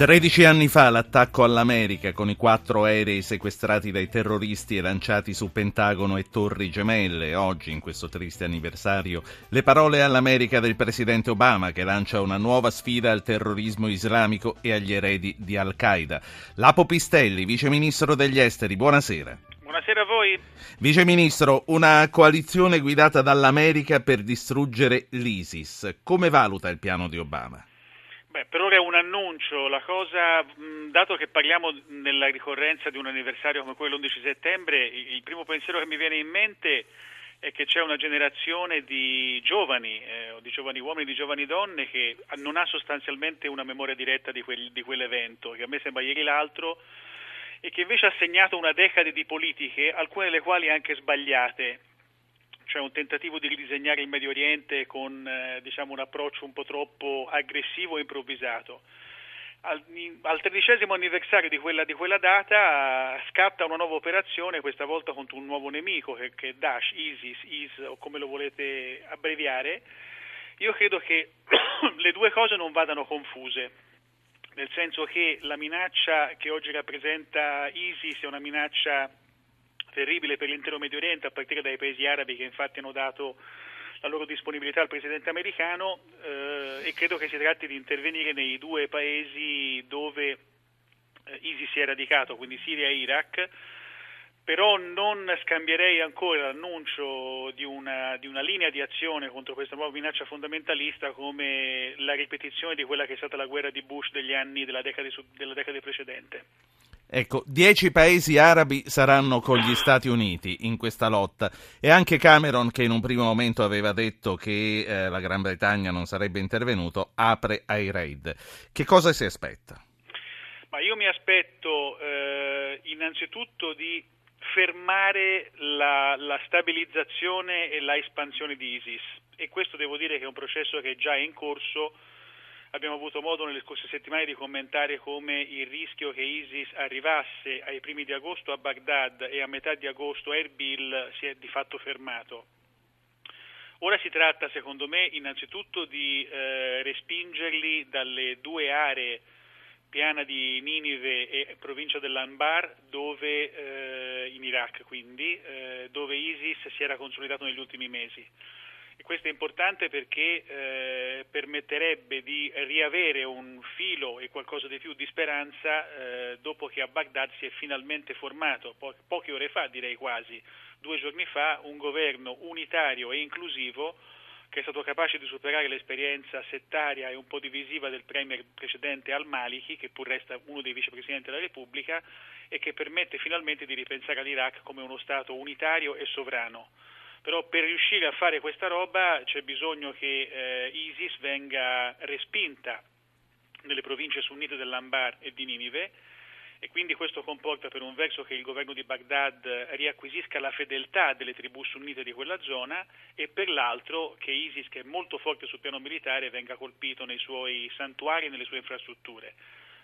13 anni fa l'attacco all'America con i quattro aerei sequestrati dai terroristi e lanciati su Pentagono e Torri Gemelle. Oggi, in questo triste anniversario, le parole all'America del presidente Obama che lancia una nuova sfida al terrorismo islamico e agli eredi di Al-Qaeda. Lapo Pistelli, vice ministro degli esteri, buonasera. Buonasera a voi. Vice ministro, una coalizione guidata dall'America per distruggere l'ISIS. Come valuta il piano di Obama? Beh, per ora è un annuncio, la cosa, dato che parliamo nella ricorrenza di un anniversario come quello l'11 settembre, il primo pensiero che mi viene in mente è che c'è una generazione di giovani, eh, di giovani uomini, di giovani donne che non ha sostanzialmente una memoria diretta di, quel, di quell'evento, che a me sembra ieri l'altro, e che invece ha segnato una decade di politiche, alcune delle quali anche sbagliate, cioè un tentativo di ridisegnare il Medio Oriente con eh, diciamo, un approccio un po' troppo aggressivo e improvvisato. Al, al tredicesimo anniversario di quella, di quella data scatta una nuova operazione, questa volta contro un nuovo nemico che, che è Daesh, ISIS, IS o come lo volete abbreviare. Io credo che le due cose non vadano confuse, nel senso che la minaccia che oggi rappresenta ISIS è una minaccia terribile per l'intero Medio Oriente, a partire dai paesi arabi che infatti hanno dato la loro disponibilità al presidente americano eh, e credo che si tratti di intervenire nei due paesi dove eh, ISIS si è radicato, quindi Siria e Iraq, però non scambierei ancora l'annuncio di una, di una, linea di azione contro questa nuova minaccia fondamentalista come la ripetizione di quella che è stata la guerra di Bush degli anni della decade, della decade precedente. Ecco, dieci paesi arabi saranno con gli Stati Uniti in questa lotta e anche Cameron, che in un primo momento aveva detto che eh, la Gran Bretagna non sarebbe intervenuto, apre ai raid. Che cosa si aspetta? Ma io mi aspetto eh, innanzitutto di fermare la, la stabilizzazione e la espansione di ISIS e questo devo dire che è un processo che è già in corso Abbiamo avuto modo nelle scorse settimane di commentare come il rischio che ISIS arrivasse ai primi di agosto a Baghdad e a metà di agosto a Erbil si è di fatto fermato. Ora si tratta, secondo me, innanzitutto di eh, respingerli dalle due aree, piana di Ninive e provincia dell'Anbar, dove, eh, in Iraq quindi, eh, dove ISIS si era consolidato negli ultimi mesi. E questo è importante perché eh, permetterebbe di riavere un filo e qualcosa di più di speranza eh, dopo che a Baghdad si è finalmente formato, po- poche ore fa direi quasi, due giorni fa, un governo unitario e inclusivo che è stato capace di superare l'esperienza settaria e un po' divisiva del premier precedente al-Maliki, che pur resta uno dei vicepresidenti della Repubblica, e che permette finalmente di ripensare all'Iraq come uno Stato unitario e sovrano però per riuscire a fare questa roba c'è bisogno che eh, ISIS venga respinta nelle province sunnite dell'Anbar e di Ninive e quindi questo comporta per un verso che il governo di Baghdad riacquisisca la fedeltà delle tribù sunnite di quella zona e per l'altro che ISIS, che è molto forte sul piano militare, venga colpito nei suoi santuari e nelle sue infrastrutture.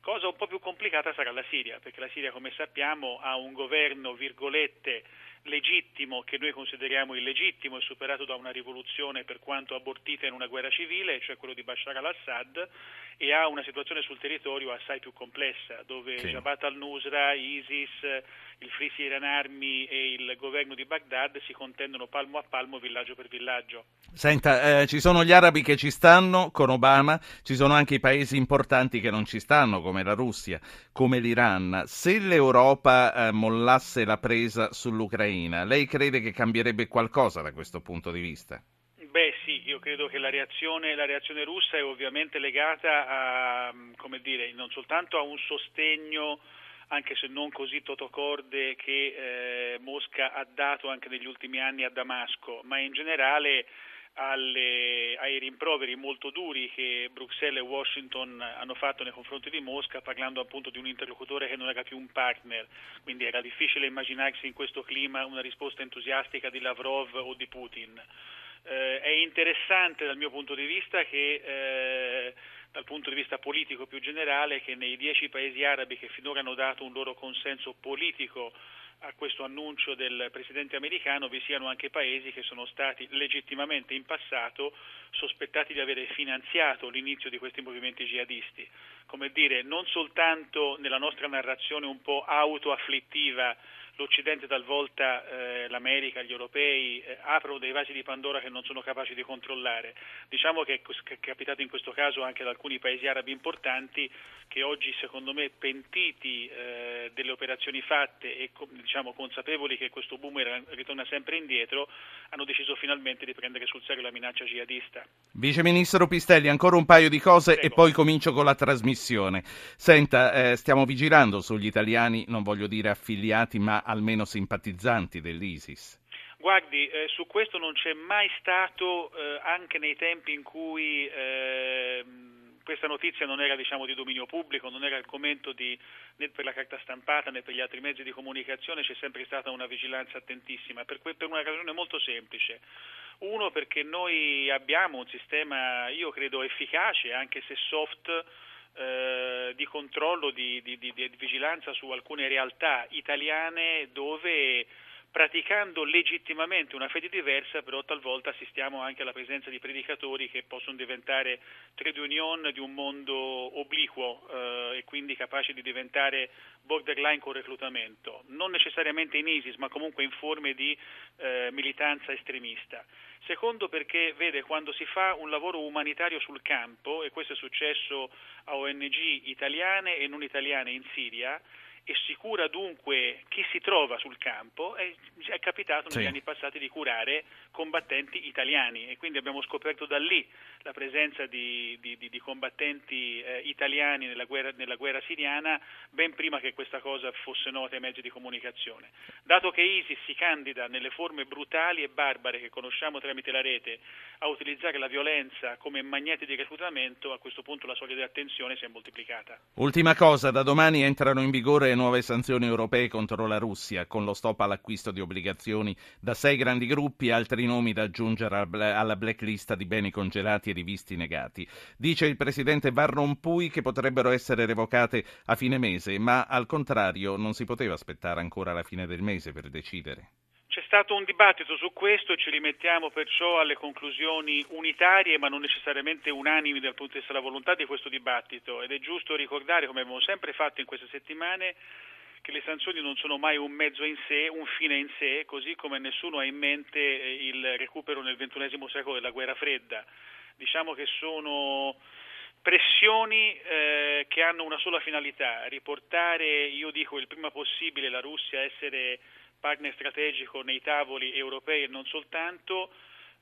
Cosa un po' più complicata sarà la Siria, perché la Siria, come sappiamo, ha un governo, virgolette, legittimo che noi consideriamo illegittimo e superato da una rivoluzione per quanto abortita in una guerra civile, cioè quello di Bashar al-Assad, e ha una situazione sul territorio assai più complessa, dove sì. Jabhat al-Nusra, ISIS, il Free Syrian Army e il governo di Baghdad si contendono palmo a palmo, villaggio per villaggio. Senta, eh, ci sono gli arabi che ci stanno con Obama, ci sono anche i paesi importanti che non ci stanno, come la Russia, come l'Iran. Se l'Europa eh, mollasse la presa sull'Ucraina, lei crede che cambierebbe qualcosa da questo punto di vista? Beh sì, io credo che la reazione, la reazione russa è ovviamente legata a, dire, non soltanto a un sostegno anche se non così totocorde che eh, Mosca ha dato anche negli ultimi anni a Damasco, ma in generale alle, ai rimproveri molto duri che Bruxelles e Washington hanno fatto nei confronti di Mosca, parlando appunto di un interlocutore che non era più un partner, quindi era difficile immaginarsi in questo clima una risposta entusiastica di Lavrov o di Putin. Eh, è interessante dal mio punto di vista che eh, dal punto di vista politico più generale che nei dieci paesi arabi che finora hanno dato un loro consenso politico a questo annuncio del presidente americano vi siano anche paesi che sono stati legittimamente in passato sospettati di avere finanziato l'inizio di questi movimenti jihadisti. Come dire, non soltanto nella nostra narrazione un po' autoafflittiva l'Occidente talvolta, eh, l'America, gli europei eh, aprono dei vasi di Pandora che non sono capaci di controllare. Diciamo che è capitato in questo caso anche ad alcuni paesi arabi importanti che oggi secondo me pentiti eh, delle operazioni fatte e diciamo, consapevoli che questo boomerang ritorna sempre indietro hanno deciso finalmente di prendere sul serio la minaccia jihadista. Vice Ministro Pistelli, ancora un paio di cose Prego. e poi comincio con la trasmissione. Senta, eh, stiamo vigilando sugli italiani, non voglio dire affiliati, ma almeno simpatizzanti dell'ISIS. Guardi, eh, su questo non c'è mai stato, eh, anche nei tempi in cui eh, questa notizia non era diciamo, di dominio pubblico, non era argomento di, né per la carta stampata né per gli altri mezzi di comunicazione, c'è sempre stata una vigilanza attentissima, per, per una ragione molto semplice. Uno perché noi abbiamo un sistema, io credo, efficace, anche se soft, eh, di controllo, di, di, di, di, vigilanza su alcune realtà italiane dove praticando legittimamente una fede diversa, però talvolta assistiamo anche alla presenza di predicatori che possono diventare trade union di un mondo obliquo eh, e quindi capaci di diventare borderline con reclutamento, non necessariamente in ISIS, ma comunque in forme di eh, militanza estremista. Secondo perché, vede, quando si fa un lavoro umanitario sul campo, e questo è successo a ONG italiane e non italiane in Siria, e si cura dunque chi si trova sul campo, è, è capitato negli Sì. anni passati di curare combattenti italiani e quindi abbiamo scoperto da lì la presenza di, di- di- di combattenti eh, italiani nella guerra, nella guerra siriana ben prima che questa cosa fosse nota ai mezzi di comunicazione. Dato che ISIS si candida nelle forme brutali e barbare che conosciamo tramite la rete a utilizzare la violenza come magneti di reclutamento, a questo punto la soglia di attenzione si è moltiplicata. Ultima cosa, da domani entrano in vigore nuove sanzioni europee contro la Russia, con lo stop all'acquisto di obbligazioni da sei grandi gruppi altri nomi da aggiungere alla blacklist di beni congelati e di visti negati. Dice il presidente Van Rompuy che potrebbero essere revocate a fine mese, ma al contrario non si poteva aspettare ancora la fine del mese per decidere. C'è stato un dibattito su questo e ci rimettiamo perciò alle conclusioni unitarie ma non necessariamente unanimi dal punto di vista della volontà di questo dibattito ed è giusto ricordare, come abbiamo sempre fatto in queste settimane, che le sanzioni non sono mai un mezzo in sé, un fine in sé, così come nessuno ha in mente eh, il recupero nel XXI secolo della guerra fredda. Diciamo che sono pressioni eh, che hanno una sola finalità, riportare, io dico il prima possibile, la Russia a essere partner strategico nei tavoli europei e non soltanto,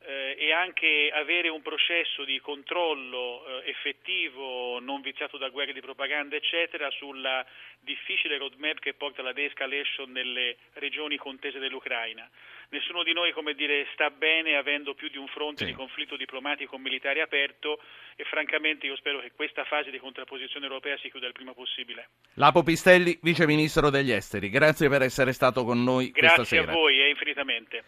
eh, e anche avere un processo di controllo eh, effettivo, non viziato da guerre di propaganda, eccetera, sulla difficile roadmap che porta alla de-escalation nelle regioni contese dell'Ucraina. Nessuno di noi, come dire, sta bene avendo più di un fronte Sì. di conflitto diplomatico militare aperto e francamente io spero che questa fase di contrapposizione europea si chiuda il prima possibile. Lapo Pistelli, vice ministro degli esteri, grazie per essere stato con noi questa Grazie sera. a voi e infinitamente.